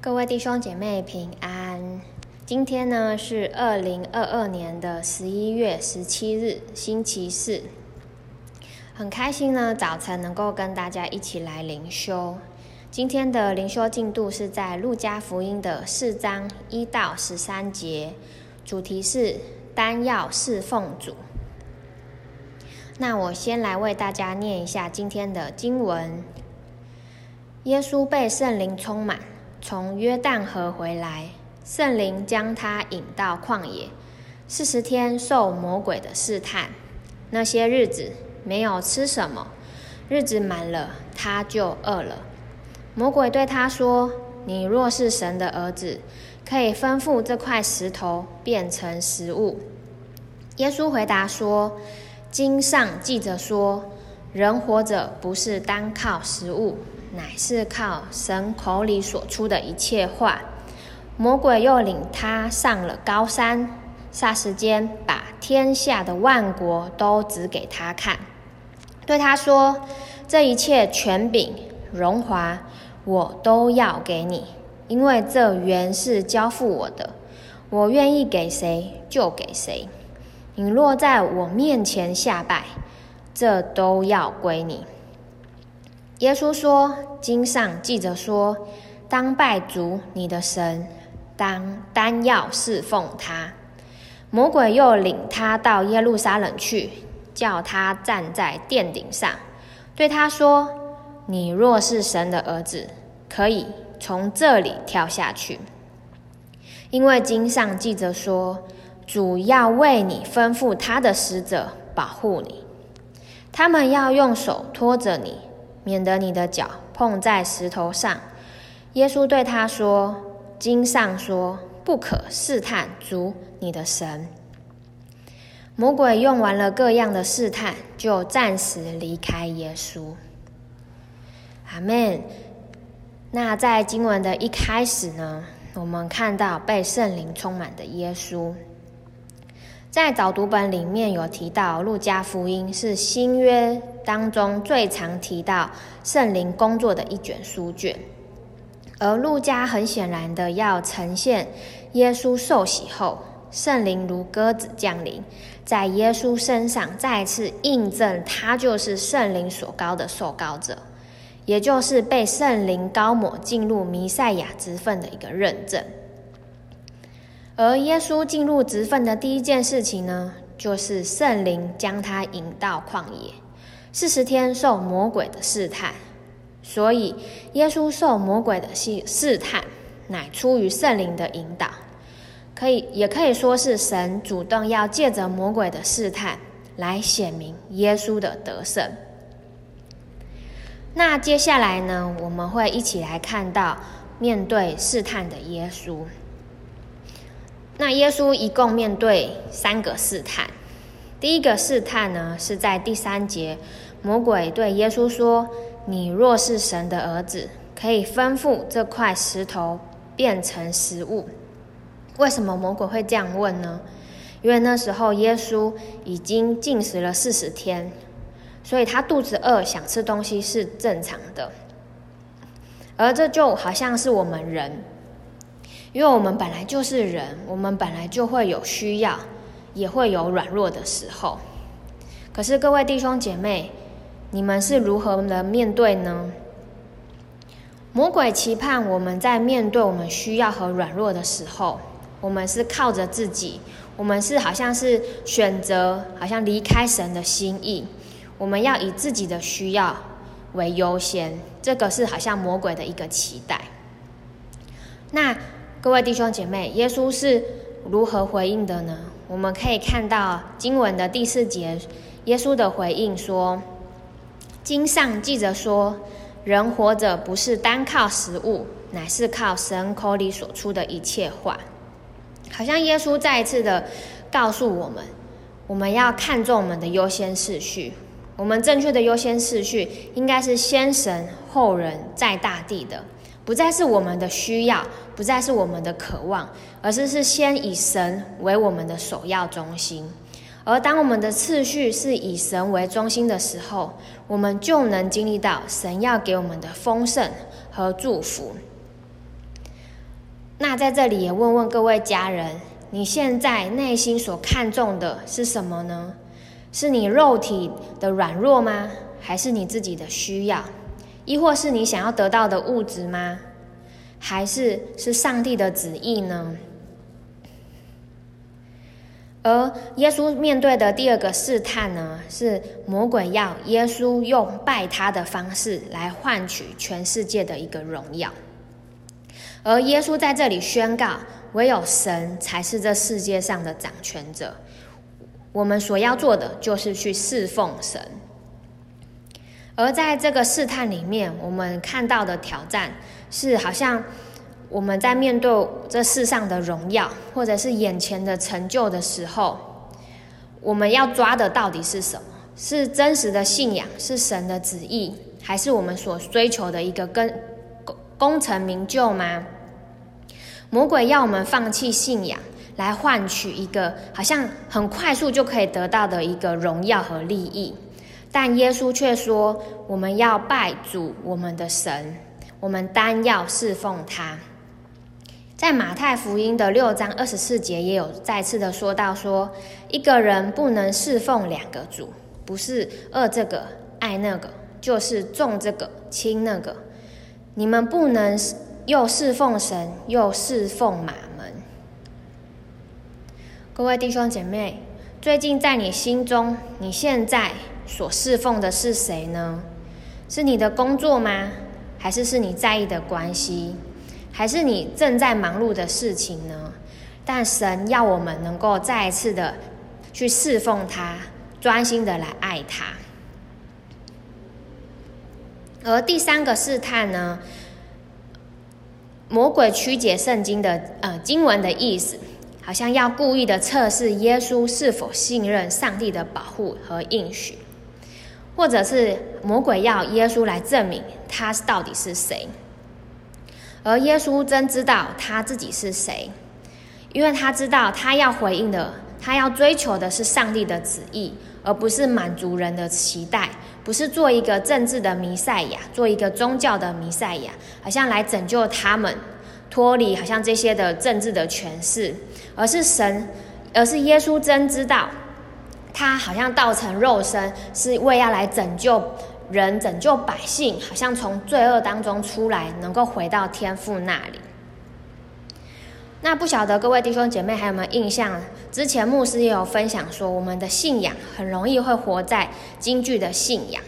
各位弟兄姐妹平安。今天呢是二零二二年的十一月十七日，星期四。很开心呢，早晨能够跟大家一起来灵修。今天的灵修进度是在路加福音的四章一到十三节，主题是单要侍奉主。那我先来为大家念一下今天的经文：耶稣被圣灵充满。从约旦河回来，圣灵将他引到旷野，四十天受魔鬼的试探。那些日子没有吃什么，日子满了，他就饿了。魔鬼对他说：“你若是神的儿子，可以吩咐这块石头变成食物。”耶稣回答说：“经上记着说，人活着不是单靠食物。”乃是靠神口里所出的一切话。魔鬼又领他上了高山，霎时间把天下的万国都指给他看，对他说：“这一切权柄、荣华，我都要给你，因为这原是交付我的，我愿意给谁就给谁。你若在我面前下拜，这都要归你。”耶稣说：“经上记着说，当拜主你的神，当单要侍奉他。”魔鬼又领他到耶路撒冷去，叫他站在殿顶上，对他说：“你若是神的儿子，可以从这里跳下去，因为经上记着说，主要为你吩咐他的使者保护你，他们要用手托着你。”免得你的脚碰在石头上。耶稣对他说：“经上说，不可试探主你的神。”魔鬼用完了各样的试探，就暂时离开耶稣。阿门。那在经文的一开始呢，我们看到被圣灵充满的耶稣。在早读本里面有提到，路加福音是新约当中最常提到圣灵工作的一卷书卷，而路加很显然的要呈现耶稣受洗后，圣灵如鸽子降临，在耶稣身上再次印证他就是圣灵所膏的受膏者，也就是被圣灵膏抹进入弥赛亚之分的一个认证。而耶稣进入职分的第一件事情呢，就是圣灵将他引到旷野，四十天受魔鬼的试探。所以，耶稣受魔鬼的试试探，乃出于圣灵的引导，可以也可以说是神主动要借着魔鬼的试探来显明耶稣的得胜。那接下来呢，我们会一起来看到面对试探的耶稣。那耶稣一共面对三个试探。第一个试探呢，是在第三节，魔鬼对耶稣说：“你若是神的儿子，可以吩咐这块石头变成食物。”为什么魔鬼会这样问呢？因为那时候耶稣已经进食了四十天，所以他肚子饿，想吃东西是正常的。而这就好像是我们人。因为我们本来就是人，我们本来就会有需要，也会有软弱的时候。可是各位弟兄姐妹，你们是如何的面对呢？魔鬼期盼我们在面对我们需要和软弱的时候，我们是靠着自己，我们是好像是选择，好像离开神的心意，我们要以自己的需要为优先。这个是好像魔鬼的一个期待。那。各位弟兄姐妹，耶稣是如何回应的呢？我们可以看到经文的第四节，耶稣的回应说：“经上记着说，人活着不是单靠食物，乃是靠神口里所出的一切话。”好像耶稣再一次的告诉我们，我们要看重我们的优先次序。我们正确的优先次序应该是先神后人，再大地的。不再是我们的需要，不再是我们的渴望，而是是先以神为我们的首要中心。而当我们的次序是以神为中心的时候，我们就能经历到神要给我们的丰盛和祝福。那在这里也问问各位家人，你现在内心所看重的是什么呢？是你肉体的软弱吗？还是你自己的需要？亦或是你想要得到的物质吗？还是是上帝的旨意呢？而耶稣面对的第二个试探呢，是魔鬼要耶稣用拜他的方式来换取全世界的一个荣耀。而耶稣在这里宣告，唯有神才是这世界上的掌权者。我们所要做的就是去侍奉神。而在这个试探里面，我们看到的挑战是，好像我们在面对这世上的荣耀，或者是眼前的成就的时候，我们要抓的到底是什么？是真实的信仰，是神的旨意，还是我们所追求的一个跟功功成名就吗？魔鬼要我们放弃信仰，来换取一个好像很快速就可以得到的一个荣耀和利益。但耶稣却说：“我们要拜主我们的神，我们单要侍奉他。”在马太福音的六章二十四节也有再次的说到说：“一个人不能侍奉两个主，不是恶这个爱那个，就是重这个轻那个。你们不能又侍奉神又侍奉马门。”各位弟兄姐妹，最近在你心中，你现在，所侍奉的是谁呢？是你的工作吗？还是是你在意的关系？还是你正在忙碌的事情呢？但神要我们能够再一次的去侍奉他，专心的来爱他。而第三个试探呢，魔鬼曲解圣经的呃经文的意思，好像要故意的测试耶稣是否信任上帝的保护和应许。或者是魔鬼要耶稣来证明他到底是谁，而耶稣真知道他自己是谁，因为他知道他要回应的，他要追求的是上帝的旨意，而不是满足人的期待，不是做一个政治的弥赛亚，做一个宗教的弥赛亚，好像来拯救他们脱离好像这些的政治的权势，而是神，而是耶稣真知道。他好像道成肉身，是为要来拯救人、拯救百姓，好像从罪恶当中出来，能够回到天父那里。那不晓得各位弟兄姐妹还有没有印象？之前牧师也有分享说，我们的信仰很容易会活在京剧的信仰，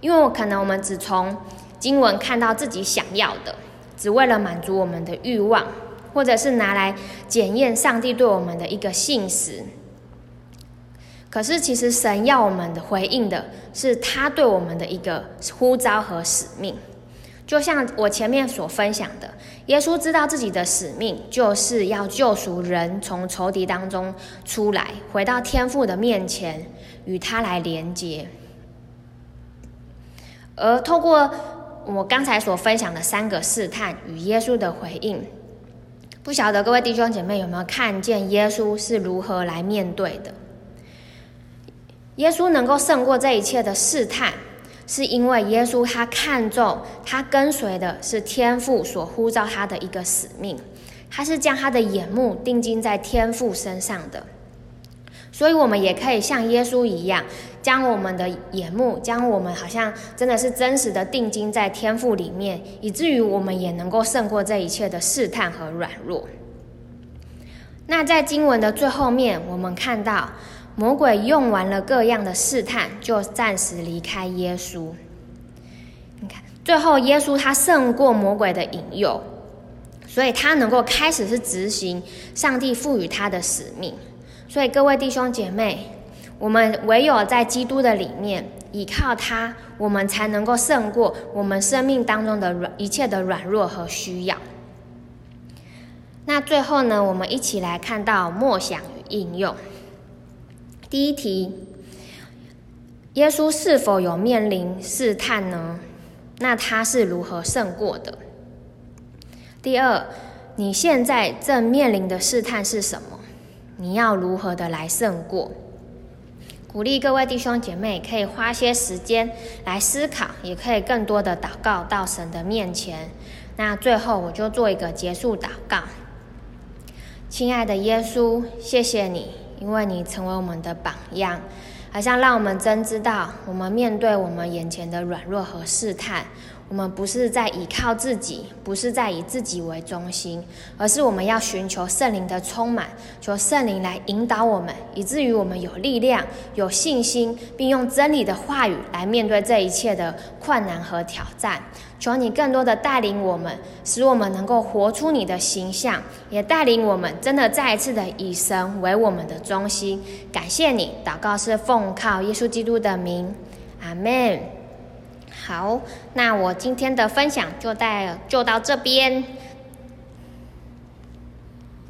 因为我可能我们只从经文看到自己想要的，只为了满足我们的欲望，或者是拿来检验上帝对我们的一个信实。可是，其实神要我们的回应的是他对我们的一个呼召和使命。就像我前面所分享的，耶稣知道自己的使命就是要救赎人从仇敌当中出来，回到天父的面前，与他来连接。而透过我刚才所分享的三个试探与耶稣的回应，不晓得各位弟兄姐妹有没有看见耶稣是如何来面对的？耶稣能够胜过这一切的试探，是因为耶稣他看重他跟随的是天父所呼召他的一个使命，他是将他的眼目定睛在天父身上的，所以我们也可以像耶稣一样，将我们的眼目，将我们好像真的是真实的定睛在天赋里面，以至于我们也能够胜过这一切的试探和软弱。那在经文的最后面，我们看到。魔鬼用完了各样的试探，就暂时离开耶稣。你看，最后耶稣他胜过魔鬼的引诱，所以他能够开始是执行上帝赋予他的使命。所以各位弟兄姐妹，我们唯有在基督的里面依靠他，我们才能够胜过我们生命当中的软一切的软弱和需要。那最后呢，我们一起来看到默想与应用。第一题：耶稣是否有面临试探呢？那他是如何胜过的？第二，你现在正面临的试探是什么？你要如何的来胜过？鼓励各位弟兄姐妹可以花些时间来思考，也可以更多的祷告到神的面前。那最后我就做一个结束祷告。亲爱的耶稣，谢谢你，因为你成为我们的榜样，好像让我们真知道，我们面对我们眼前的软弱和试探。我们不是在依靠自己，不是在以自己为中心，而是我们要寻求圣灵的充满，求圣灵来引导我们，以至于我们有力量、有信心，并用真理的话语来面对这一切的困难和挑战。求你更多的带领我们，使我们能够活出你的形象，也带领我们真的再一次的以神为我们的中心。感谢你，祷告是奉靠耶稣基督的名，阿门。好，那我今天的分享就带就到这边。